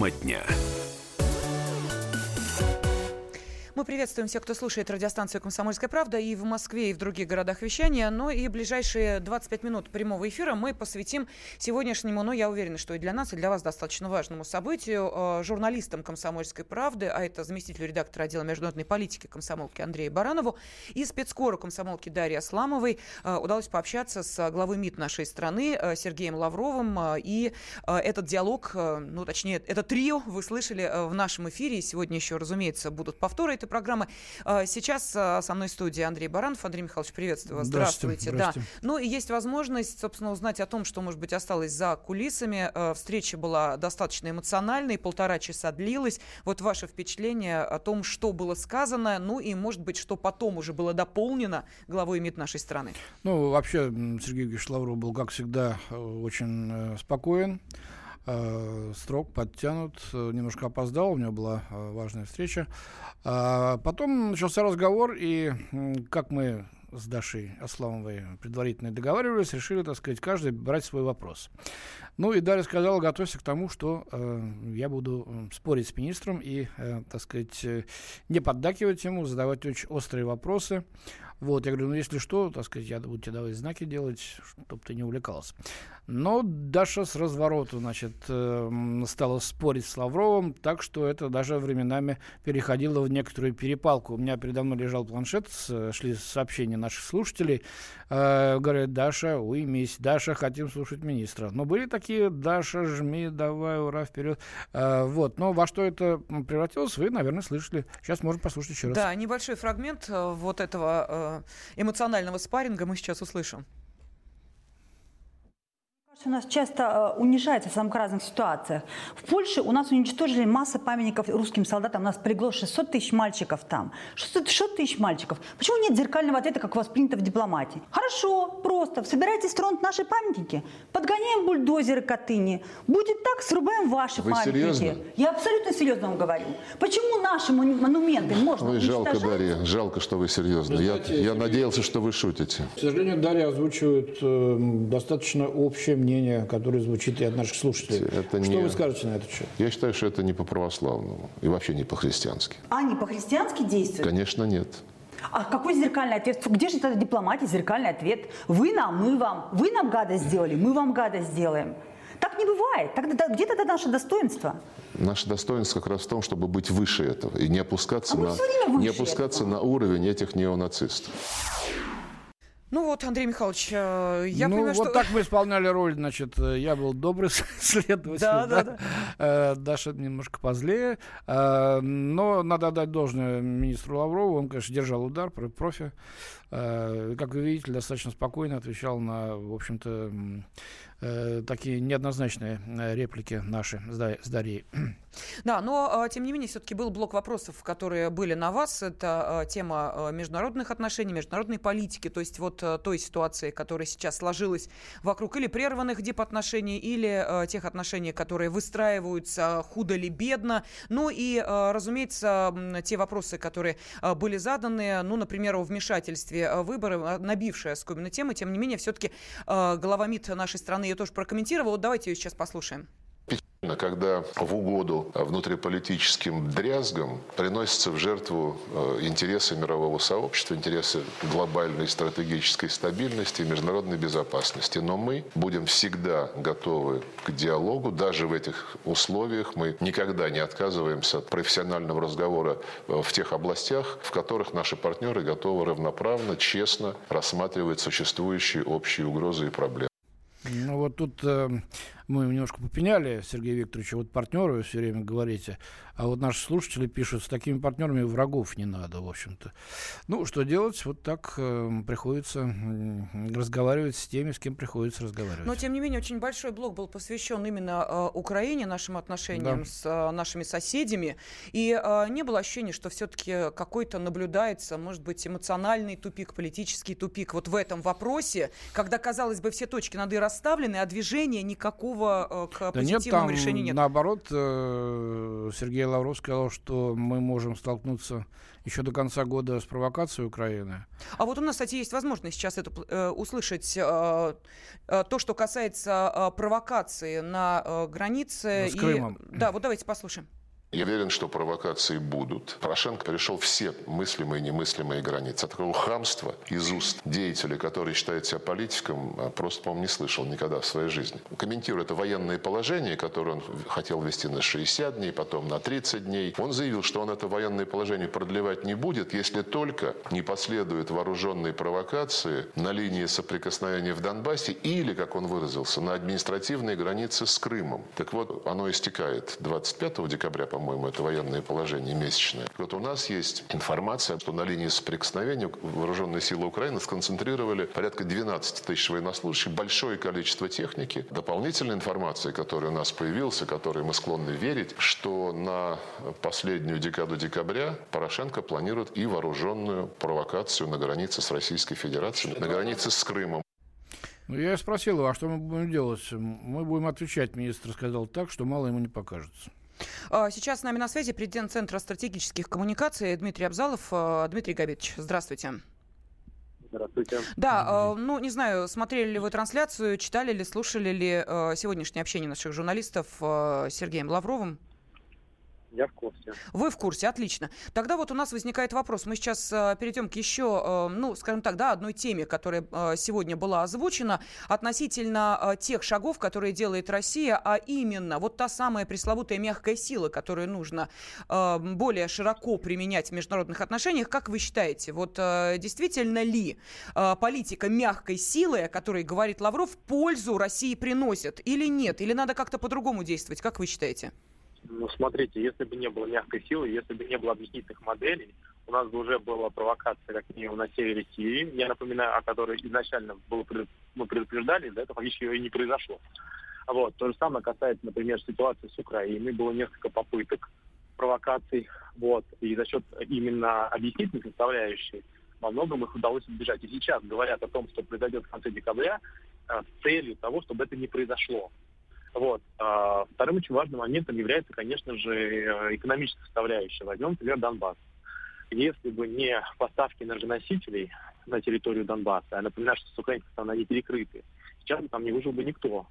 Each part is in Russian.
Тема дня. Мы приветствуем всех, кто слушает радиостанцию «Комсомольская правда» и в Москве, и в других городах вещания. Но и ближайшие 25 минут прямого эфира мы посвятим сегодняшнему, ну, я уверена, что и для нас, и для вас достаточно важному событию. Э, журналистам «Комсомольской правды», а это заместителю редактора отдела международной политики комсомолки Андрею Баранову и спецкору комсомолки Дарьи Асламовой э, удалось пообщаться с главой МИД нашей страны э, Сергеем Лавровым. И этот диалог, ну, точнее, это трио вы слышали в нашем эфире. Сегодня еще, разумеется, будут повторы этой программы. А, сейчас а, со мной в студии Андрей Баранов. Андрей Михайлович, приветствую вас. Здравствуйте. Здравствуйте. Да. Ну и есть возможность, собственно, узнать о том, что, может быть, осталось за кулисами. А, встреча была достаточно эмоциональной, полтора часа длилась. Вот ваше впечатление о том, что было сказано, ну и, может быть, что потом уже было дополнено главой МИД нашей страны. Ну, вообще, Сергей Евгеньевич Лавров был, как всегда, э, очень э, спокоен э, строк подтянут, немножко опоздал, у него была важная встреча. А потом начался разговор, и как мы с Дашей Асламовой предварительно договаривались, решили, так сказать, каждый брать свой вопрос. Ну и Дарья сказала, готовься к тому, что э, я буду спорить с министром и, э, так сказать, э, не поддакивать ему, задавать очень острые вопросы. Вот, я говорю, ну если что, так сказать, я буду тебе давать знаки делать, чтобы ты не увлекался. Но Даша с развороту, значит, э, стала спорить с Лавровым, так что это даже временами переходило в некоторую перепалку. У меня передо мной лежал планшет, шли сообщения наших слушателей. Э, говорят, Даша, уймись, Даша, хотим слушать министра. Но были такие, Даша, жми, давай, ура, вперед. Э, вот, но во что это превратилось, вы, наверное, слышали. Сейчас можем послушать еще раз. Да, небольшой фрагмент э, вот этого эмоционального спарринга мы сейчас услышим у нас часто э, унижается в самых разных ситуациях. В Польше у нас уничтожили масса памятников русским солдатам. У нас полегло 600 тысяч мальчиков там. 600, 600 тысяч мальчиков. Почему нет зеркального ответа, как у вас принято в дипломатии? Хорошо, просто. Собирайтесь стронуть наши памятники. Подгоняем бульдозеры к Атыне. Будет так, срубаем ваши Вы памятники. Серьезно? Я абсолютно серьезно вам говорю. Почему наши монументы можно Ой, жалко, Дарья, жалко, что вы серьезно. Вы знаете, я, я надеялся, что вы шутите. К сожалению, Дарья озвучивает э, достаточно общее мнение мнение, которое звучит и от наших слушателей. Это что не... вы скажете на этот счет? Я считаю, что это не по-православному и вообще не по-христиански. А, не по-христиански действует? Конечно, нет. А какой зеркальный ответ? Где же тогда дипломатия, зеркальный ответ? Вы нам, мы вам. Вы нам гадость сделали, мы вам гадость сделаем. Так не бывает. Тогда, где тогда наше достоинство? Наше достоинство как раз в том, чтобы быть выше этого и не опускаться, а на, не опускаться на уровень этих неонацистов. Ну вот, Андрей Михайлович, э, я ну, понимаю, вот что... так мы исполняли роль, значит, э, я был добрый следователь, да, да, да. Э, Даша немножко позлее, но надо отдать должное министру Лаврову, он, конечно, держал удар, профи, как вы видите, достаточно спокойно отвечал на, в общем-то, такие неоднозначные реплики наши с Дарьей. Да, но а, тем не менее все-таки был блок вопросов, которые были на вас. Это а, тема а, международных отношений, международной политики, то есть вот той ситуации, которая сейчас сложилась вокруг или прерванных дипотношений, или тех отношений, которые выстраиваются худо ли бедно. Ну и, разумеется, те вопросы, которые были заданы, ну, например, о вмешательстве в выборы, набившая особенно тема, тем не менее, все-таки глава МИД нашей страны ее тоже прокомментировал. Вот давайте ее сейчас послушаем когда в угоду внутриполитическим дрязгам приносятся в жертву э, интересы мирового сообщества, интересы глобальной стратегической стабильности и международной безопасности. Но мы будем всегда готовы к диалогу, даже в этих условиях. Мы никогда не отказываемся от профессионального разговора э, в тех областях, в которых наши партнеры готовы равноправно, честно рассматривать существующие общие угрозы и проблемы. Ну вот тут э, мы немножко попеняли Сергея Викторовича, вот партнеры вы все время говорите, а вот наши слушатели пишут, с такими партнерами врагов не надо, в общем-то. Ну, что делать? Вот так э, приходится э, разговаривать с теми, с кем приходится разговаривать. Но, тем не менее, очень большой блок был посвящен именно э, Украине, нашим отношениям да. с э, нашими соседями. И э, не было ощущения, что все-таки какой-то наблюдается, может быть, эмоциональный тупик, политический тупик вот в этом вопросе, когда, казалось бы, все точки над «и» расставлены, а движения никакого готового к да позитивному нет, там, решению нет. Наоборот, Сергей Лавров сказал, что мы можем столкнуться еще до конца года с провокацией Украины. А вот у нас, кстати, есть возможность сейчас это э, услышать. Э, э, то, что касается э, провокации на э, границе. Ну, с Крымом. И... Да, вот давайте послушаем. Я уверен, что провокации будут. Порошенко перешел все мыслимые и немыслимые границы. От такого хамства из уст деятеля, который считает себя политиком, а просто, по-моему, не слышал никогда в своей жизни. Комментируя это военное положение, которое он хотел ввести на 60 дней, потом на 30 дней, он заявил, что он это военное положение продлевать не будет, если только не последуют вооруженные провокации на линии соприкосновения в Донбассе или, как он выразился, на административной границе с Крымом. Так вот, оно истекает 25 декабря, по по-моему, это военное положение месячное. Вот у нас есть информация, что на линии соприкосновения вооруженные силы Украины сконцентрировали порядка 12 тысяч военнослужащих, большое количество техники. Дополнительная информация, которая у нас появилась, которой мы склонны верить, что на последнюю декаду декабря Порошенко планирует и вооруженную провокацию на границе с Российской Федерацией, на границе с Крымом. Ну, я спросил его, а что мы будем делать? Мы будем отвечать, министр сказал так, что мало ему не покажется. А, сейчас с нами на связи президент Центра стратегических коммуникаций Дмитрий Абзалов. А, Дмитрий Габитович, здравствуйте. Здравствуйте. Да, а, ну, не знаю, смотрели ли вы трансляцию, читали ли, слушали ли сегодняшнее общение наших журналистов с Сергеем Лавровым? Я в курсе. Вы в курсе, отлично. Тогда вот у нас возникает вопрос. Мы сейчас э, перейдем к еще, э, ну, скажем так, да, одной теме, которая э, сегодня была озвучена относительно э, тех шагов, которые делает Россия, а именно вот та самая пресловутая мягкая сила, которую нужно э, более широко применять в международных отношениях. Как вы считаете, вот э, действительно ли э, политика мягкой силы, о которой говорит Лавров, пользу России приносит или нет? Или надо как-то по-другому действовать? Как вы считаете? Ну, смотрите, если бы не было мягкой силы, если бы не было объяснительных моделей, у нас бы уже была провокация, как минимум, на севере Сирии, я напоминаю, о которой изначально было, мы предупреждали, из-за этого ее и не произошло. Вот. То же самое касается, например, ситуации с Украиной. Было несколько попыток провокаций, вот, и за счет именно объяснительной составляющей во многом их удалось избежать. И сейчас говорят о том, что произойдет в конце декабря, э, с целью того, чтобы это не произошло. Вот. А вторым очень важным моментом является, конечно же, э, экономическая составляющая. Возьмем, например, Донбасс. Если бы не поставки энергоносителей на территорию Донбасса, я напоминаю, что с украинской стороны они перекрыты, сейчас бы там не выжил бы никто.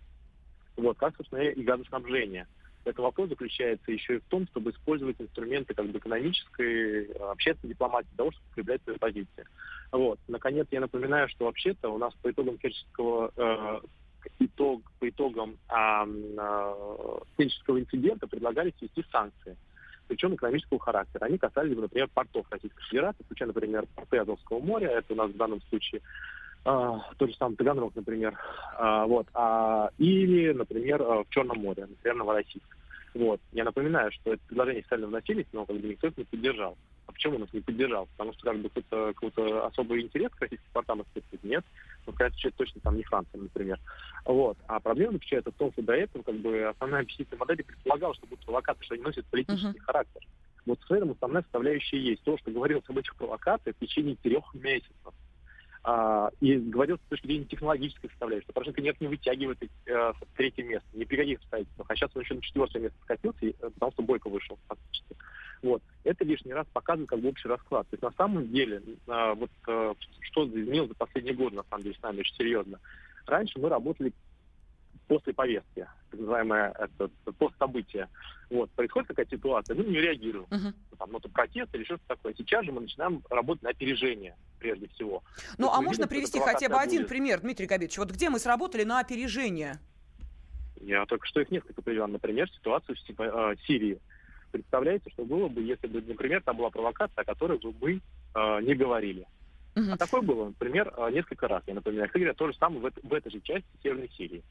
Вот, как, собственно, и газоснабжение. Это вопрос заключается еще и в том, чтобы использовать инструменты как бы экономической, э, общественной дипломатии для того, чтобы укреплять свои позиции. Вот. Наконец, я напоминаю, что вообще-то у нас по итогам Керченского э, итог, по итогам а, а, инцидента предлагали ввести санкции, причем экономического характера. Они касались, например, портов Российской Федерации, включая, например, порты Азовского моря, это у нас в данном случае а, тот же самый Таганрог, например, а, вот, а, или, например, в Черном море, например, Новороссийск. Вот. Я напоминаю, что это предложение официально вносились, но как бы никто это не поддержал. А почему нас не поддержал? Потому что как бы какой-то, какой-то особый интерес к российским портам испытывать нет. Ну, конечно, точно там не Франция, например. Вот. А проблема заключается в том, что до этого как бы основная объяснительная модель предполагала, что будут провокации, что они носят политический uh-huh. характер. Вот в этом основная составляющая есть. То, что говорилось об этих провокациях в течение трех месяцев. А, и говорил с точки зрения технологической составляющей, что Порошенко нет, не вытягивает э, третье место, ни при каких обстоятельствах. А сейчас он еще на четвертое место скатился, и, э, потому что Бойко вышел фактически. Вот. Это лишний раз показывает как бы общий расклад. То есть на самом деле, э, вот э, что изменилось за последние годы, на самом деле, с нами очень серьезно. Раньше мы работали после повестки, так называемое это, постсобытие. Вот, происходит какая-то ситуация, мы не реагируем. Uh-huh. Там, ну, это протест или что-то такое. Сейчас же мы начинаем работать на опережение, прежде всего. Ну, То а можно привести хотя бы один будет. пример, Дмитрий Габитович? Вот где мы сработали на опережение? Я только что их несколько привел. Например, ситуацию в э, Сирии. Представляете, что было бы, если бы, например, там была провокация, о которой бы мы э, не говорили. Uh-huh. А такое было, например, э, несколько раз. Я напоминаю, говорят, то же самое в, в этой же части Северной Сирии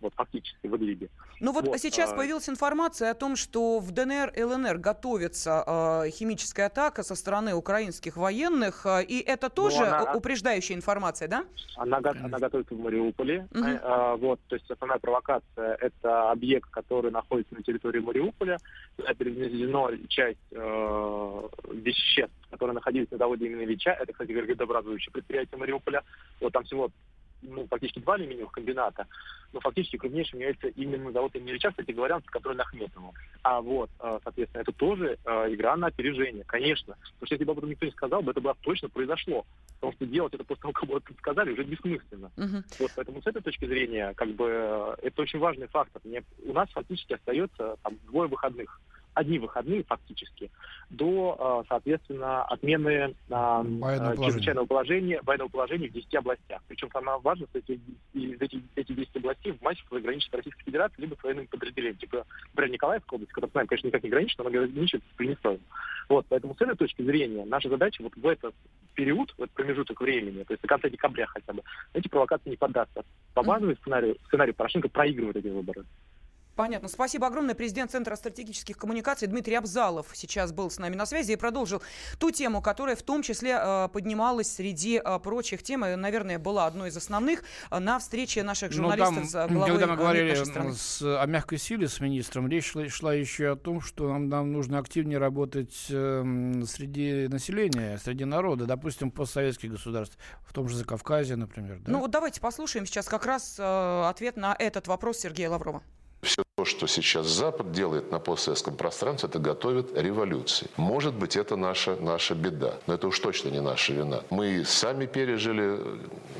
вот фактически в Идлибе. Ну вот, вот сейчас а... появилась информация о том, что в ДНР и ЛНР готовится э, химическая атака со стороны украинских военных, э, и это ну, тоже ну, она... упреждающая информация, да? Она, она готовится в Мариуполе, угу. э, вот, то есть основная провокация – это объект, который находится на территории Мариуполя, туда перевезена часть э, веществ, которые находились на заводе имени Ильича, это, кстати, говоря, предприятие Мариуполя, вот там всего ну, фактически два алюминиевых комбината, но фактически крупнейшим является именно завод имени Ильича, кстати говоря, который на Хметову. А вот, э, соответственно, это тоже э, игра на опережение, конечно. Потому что если бы об этом никто не сказал, бы это бы точно произошло. Потому что делать это после того, как бы сказали, уже бессмысленно. Uh-huh. Вот, поэтому с этой точки зрения, как бы, это очень важный фактор. Мне, у нас фактически остается там, двое выходных одни выходные фактически, до, а, соответственно, отмены а, чрезвычайного положения, военного положения в 10 областях. Причем самое важное, что эти, эти, эти 10 областей в матче граничат с Российской Федерацией, либо с военными подразделениями. Типа, например, Николаевская область, которая с нами, конечно, никак не граничит, но она граничит с Приднестровьем. Вот, поэтому с этой точки зрения наша задача вот в этот период, в этот промежуток времени, то есть до конца декабря хотя бы, эти провокации не поддастся. По базовому сценарию, сценарию Порошенко проигрывает эти выборы. Понятно. Спасибо огромное. Президент Центра стратегических коммуникаций Дмитрий Абзалов сейчас был с нами на связи и продолжил ту тему, которая в том числе э, поднималась среди э, прочих тем, и, наверное, была одной из основных э, на встрече наших ну, журналистов ну, там, с главой Когда мы говорили с, о мягкой силе с министром, речь шла, шла еще о том, что нам, нам нужно активнее работать э, среди населения, среди народа, допустим, постсоветских государств, в том же Закавказье, например. Да? Ну вот давайте послушаем сейчас как раз э, ответ на этот вопрос Сергея Лаврова. Все то, что сейчас Запад делает на постсоветском пространстве, это готовит революции. Может быть, это наша, наша беда, но это уж точно не наша вина. Мы сами пережили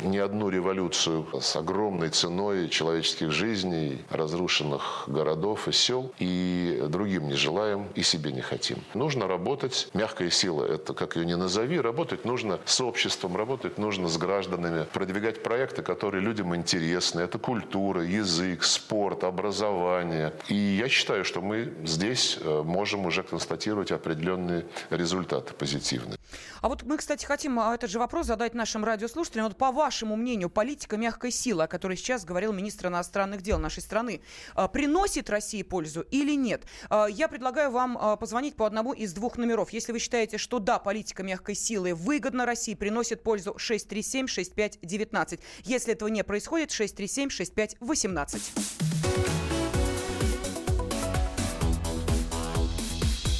не одну революцию с огромной ценой человеческих жизней, разрушенных городов и сел, и другим не желаем и себе не хотим. Нужно работать, мягкая сила, это как ее не назови, работать нужно с обществом, работать нужно с гражданами, продвигать проекты, которые людям интересны. Это культура, язык, спорт, образование, образования. И я считаю, что мы здесь э, можем уже констатировать определенные результаты позитивные. А вот мы, кстати, хотим а, этот же вопрос задать нашим радиослушателям. Вот по вашему мнению, политика мягкой силы, о которой сейчас говорил министр иностранных дел нашей страны, а, приносит России пользу или нет? А, я предлагаю вам позвонить по одному из двух номеров. Если вы считаете, что да, политика мягкой силы выгодна России, приносит пользу 637-6519. Если этого не происходит, 637-6518.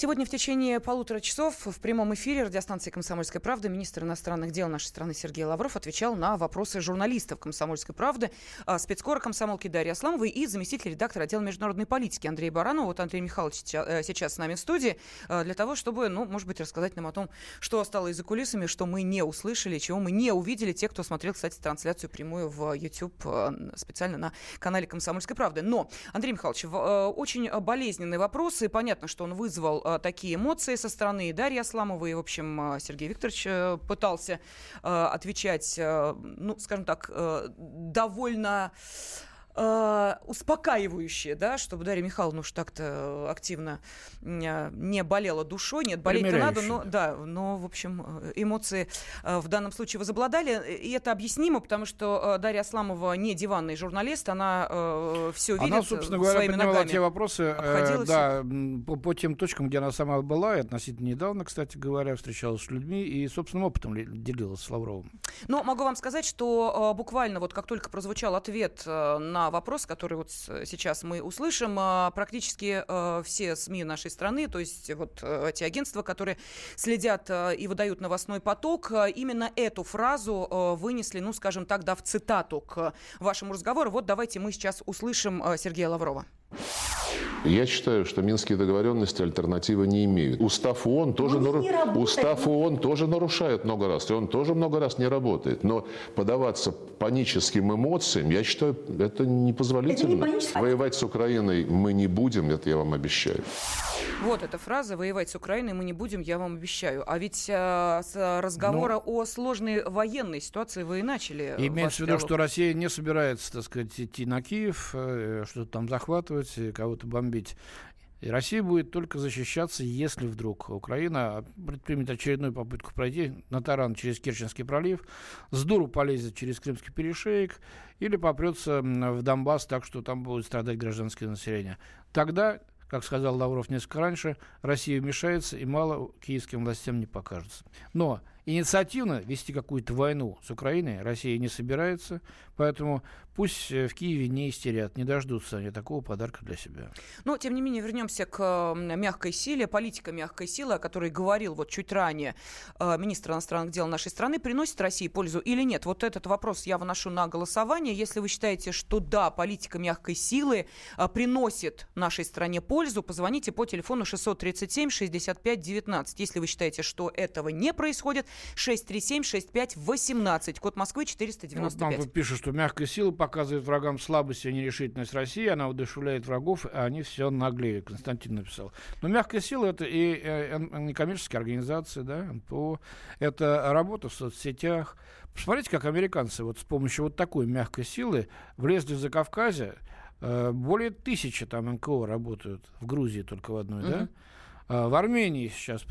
Сегодня в течение полутора часов в прямом эфире радиостанции «Комсомольская правда» министр иностранных дел нашей страны Сергей Лавров отвечал на вопросы журналистов «Комсомольской правды», а, спецкора комсомолки Дарьи Асламовой и заместитель редактора отдела международной политики Андрей Баранов. Вот Андрей Михайлович э, сейчас с нами в студии э, для того, чтобы, ну, может быть, рассказать нам о том, что стало за кулисами, что мы не услышали, чего мы не увидели. Те, кто смотрел, кстати, трансляцию прямую в YouTube э, специально на канале «Комсомольской правды». Но, Андрей Михайлович, очень болезненный вопрос, и понятно, что он вызвал Э, такие эмоции со стороны Дарьи Асламовой. В общем, э, Сергей Викторович э, пытался отвечать, ну, скажем так, довольно э, успокаивающее, да, чтобы Дарья Михайловна уж так-то активно э, не болела душой. Нет, болеть-то надо, но, да, но, в общем, э, эмоции э, в данном случае возобладали. И это объяснимо, потому что э, Дарья Асламова не диванный журналист, она э, все видит Она, собственно говоря, своими подняла те вопросы, э, да, по, по тем точкам, где она сама была, и относительно недавно, кстати говоря, встречалась с людьми и собственным опытом делилась с Лавровым. Но могу вам сказать, что э, буквально вот как только прозвучал ответ э, на вопрос, который вот сейчас мы услышим. А, практически э, все СМИ нашей страны, то есть вот э, эти агентства, которые следят э, и выдают новостной поток, именно эту фразу вынесли, ну, скажем так, дав цитату к вашему разговору. Вот давайте мы сейчас услышим Сергея Лаврова. Я считаю, что минские договоренности альтернативы не имеют. Устав ООН тоже, нару... Устав ООН тоже нарушает много раз, и он тоже много раз не работает. Но подаваться паническим эмоциям, я считаю, это непозволительно. Это не Воевать с Украиной мы не будем, это я вам обещаю. Вот эта фраза «воевать с Украиной мы не будем, я вам обещаю». А ведь э, с разговора Но... Ну. о сложной военной ситуации вы и начали. Имеется в виду, что Россия не собирается, так сказать, идти на Киев, э, что-то там захватывать, кого-то бомбить. И Россия будет только защищаться, если вдруг Украина предпримет очередную попытку пройти на таран через Керченский пролив, с дуру полезет через Крымский перешеек или попрется в Донбасс так, что там будет страдать гражданское население. Тогда как сказал Лавров несколько раньше, Россия вмешается и мало киевским властям не покажется. Но инициативно вести какую-то войну с Украиной Россия не собирается, поэтому пусть э, в Киеве не истерят, не дождутся они такого подарка для себя. Но, тем не менее, вернемся к мягкой силе. Политика мягкой силы, о которой говорил вот чуть ранее э, министр иностранных дел нашей страны, приносит России пользу или нет? Вот этот вопрос я выношу на голосование. Если вы считаете, что да, политика мягкой силы э, приносит нашей стране пользу, позвоните по телефону 637 65 19. Если вы считаете, что этого не происходит, 637-6518, код Москвы 495. Вот нам тут пишут, что мягкая сила показывает врагам слабость и нерешительность России, она удушевляет врагов, а они все наглеют, Константин написал. Но мягкая сила это и э, некоммерческие организации, да, НПО, это работа в соцсетях. Посмотрите, как американцы вот с помощью вот такой мягкой силы влезли в Закавказье, э, более тысячи там НКО работают в Грузии только в одной, mm-hmm. да? А, в Армении сейчас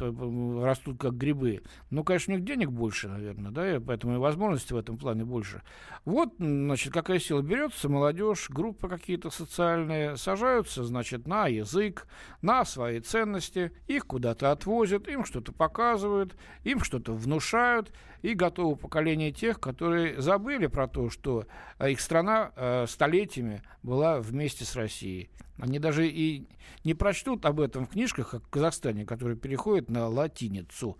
растут как грибы. Ну, конечно, у них денег больше, наверное, да, и поэтому и возможностей в этом плане больше. Вот, значит, какая сила берется, молодежь, группы какие-то социальные, сажаются, значит, на язык, на свои ценности, их куда-то отвозят, им что-то показывают, им что-то внушают, и готово поколение тех, которые забыли про то, что а, их страна э, столетиями была вместе с Россией. Они даже и не прочтут об этом в книжках, как в Казахстане, которые переходят на латиницу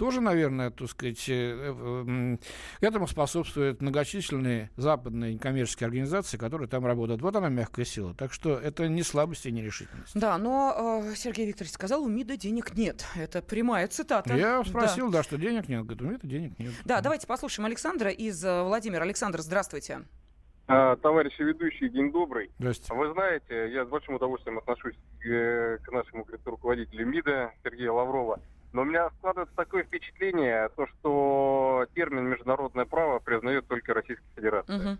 тоже, наверное, так сказать, э, э, этому способствуют многочисленные западные коммерческие организации, которые там работают. Вот она мягкая сила. Так что это не слабость и не решительность. Да, но э, Сергей Викторович сказал, у МИДа денег нет. Это прямая цитата. Я спросил, да, да что денег нет. Говорит, у МИДа денег нет. Да, давайте послушаем Александра из Владимира. Александр, здравствуйте. А, товарищи ведущие, день добрый. Здравствуйте. Вы знаете, я с большим удовольствием отношусь к, к нашему руководителю МИДа Сергея Лаврова. Но у меня складывается такое впечатление, то, что термин международное право признает только Российская Федерация. Угу.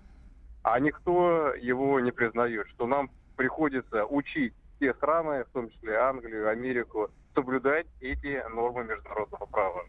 А никто его не признает, что нам приходится учить все страны, в том числе Англию, Америку, соблюдать эти нормы международного права.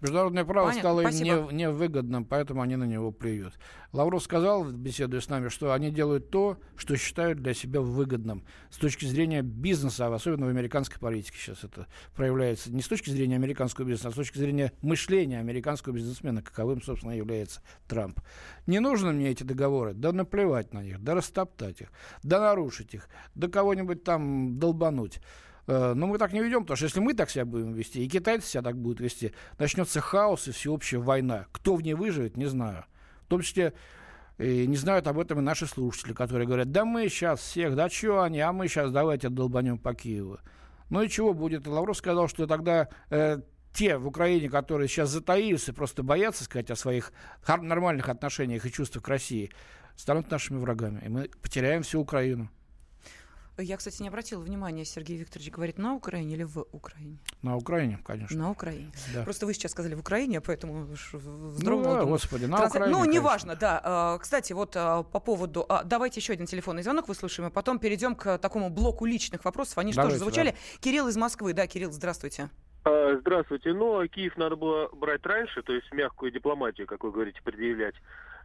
Международное право Понятно, стало им не, невыгодным, поэтому они на него плюют. Лавров сказал, беседуя с нами, что они делают то, что считают для себя выгодным. С точки зрения бизнеса, а особенно в американской политике сейчас это проявляется. Не с точки зрения американского бизнеса, а с точки зрения мышления американского бизнесмена, каковым, собственно, является Трамп. Не нужны мне эти договоры. Да наплевать на них, да растоптать их, да нарушить их, да кого-нибудь там долбануть. Э, но мы так не ведем, потому что если мы так себя будем вести, и китайцы себя так будут вести, начнется хаос и всеобщая война. Кто в ней выживет, не знаю. В том числе и не знают об этом и наши слушатели, которые говорят, да мы сейчас всех, да что они, а мы сейчас давайте долбанем по Киеву. Ну и чего будет? Лавров сказал, что тогда э, те в Украине, которые сейчас затаились и просто боятся сказать о своих нормальных отношениях и чувствах к России, станут нашими врагами. И мы потеряем всю Украину. Я, кстати, не обратила внимания, Сергей Викторович говорит на Украине или в Украине? На Украине, конечно. На Украине. Да. Просто вы сейчас сказали в Украине, поэтому вздрогнула. Ну, да, господи, на Транс... Украине, Ну, неважно, да. А, кстати, вот а, по поводу... А, давайте еще один телефонный звонок выслушаем, и потом перейдем к такому блоку личных вопросов. Они же тоже звучали. Да. Кирилл из Москвы. Да, Кирилл, здравствуйте. Здравствуйте. Ну, Киев надо было брать раньше, то есть мягкую дипломатию, как вы говорите, предъявлять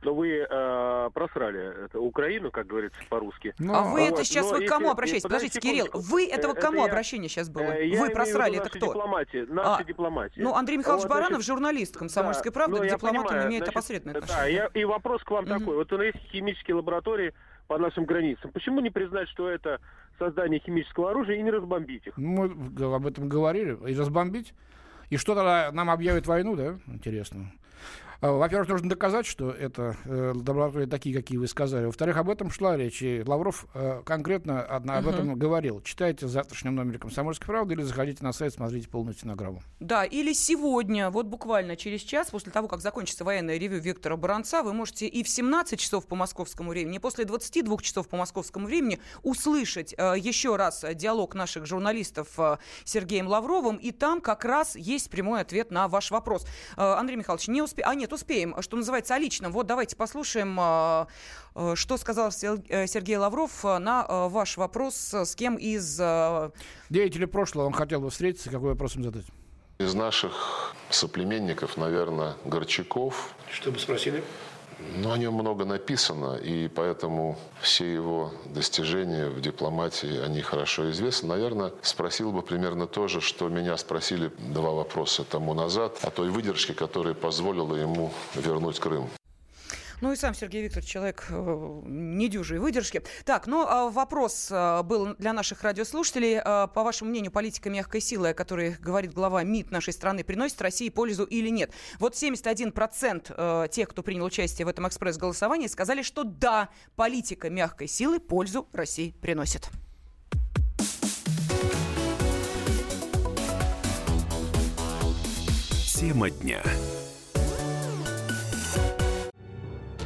но вы э, просрали это, Украину, как говорится по-русски. Ну, а вы вот. это сейчас но вы к кому обращаетесь? Подождите, Кирилл, вы этого к кому это обращение сейчас было? Э, вы просрали, это кто? Дипломатия, наша а, дипломатия. Ну, Андрей Михайлович вот, Баранов, значит, журналист «Комсомольской да, правды», к дипломатам понимаю, имеет значит, опосредственное отношение. Да, я, и вопрос к вам угу. такой. Вот у нас есть химические лаборатории по нашим границам. Почему не признать, что это создание химического оружия и не разбомбить их? Мы об этом говорили. И разбомбить? И что тогда нам объявят войну, да? Интересно. А, во-первых, нужно доказать, что это э, лаборатории такие, какие вы сказали. Во-вторых, об этом шла речь. И Лавров э, конкретно одна, об этом говорил. Читайте в завтрашнем номере «Комсомольской правды» или заходите на сайт, смотрите полную стенограмму. Да, или сегодня, вот буквально через час, после того, как закончится военное ревю Виктора Баранца, вы можете и в 17 часов по московскому времени, и после 22 часов по московскому времени услышать э, еще раз диалог наших журналистов э, Сергеем Лавровым, и там как раз есть прямой ответ на ваш вопрос. Э, Андрей Михайлович, не успе... А нет, успеем, что называется, о личном. Вот давайте послушаем, э, э, что сказал Сергей Лавров на ваш вопрос, с кем из... Деятелей прошлого он хотел бы встретиться, какой вопрос им задать? Из наших соплеменников, наверное, Горчаков. Что бы спросили? Ну, о нем много написано, и поэтому все его достижения в дипломатии, они хорошо известны. Наверное, спросил бы примерно то же, что меня спросили два вопроса тому назад, о той выдержке, которая позволила ему вернуть Крым. Ну и сам Сергей Викторович человек э, недюжей выдержки. Так, ну а вопрос э, был для наших радиослушателей. Э, по вашему мнению, политика мягкой силы, о которой говорит глава МИД нашей страны, приносит России пользу или нет? Вот 71% э, тех, кто принял участие в этом экспресс-голосовании, сказали, что да, политика мягкой силы пользу России приносит. Тема дня.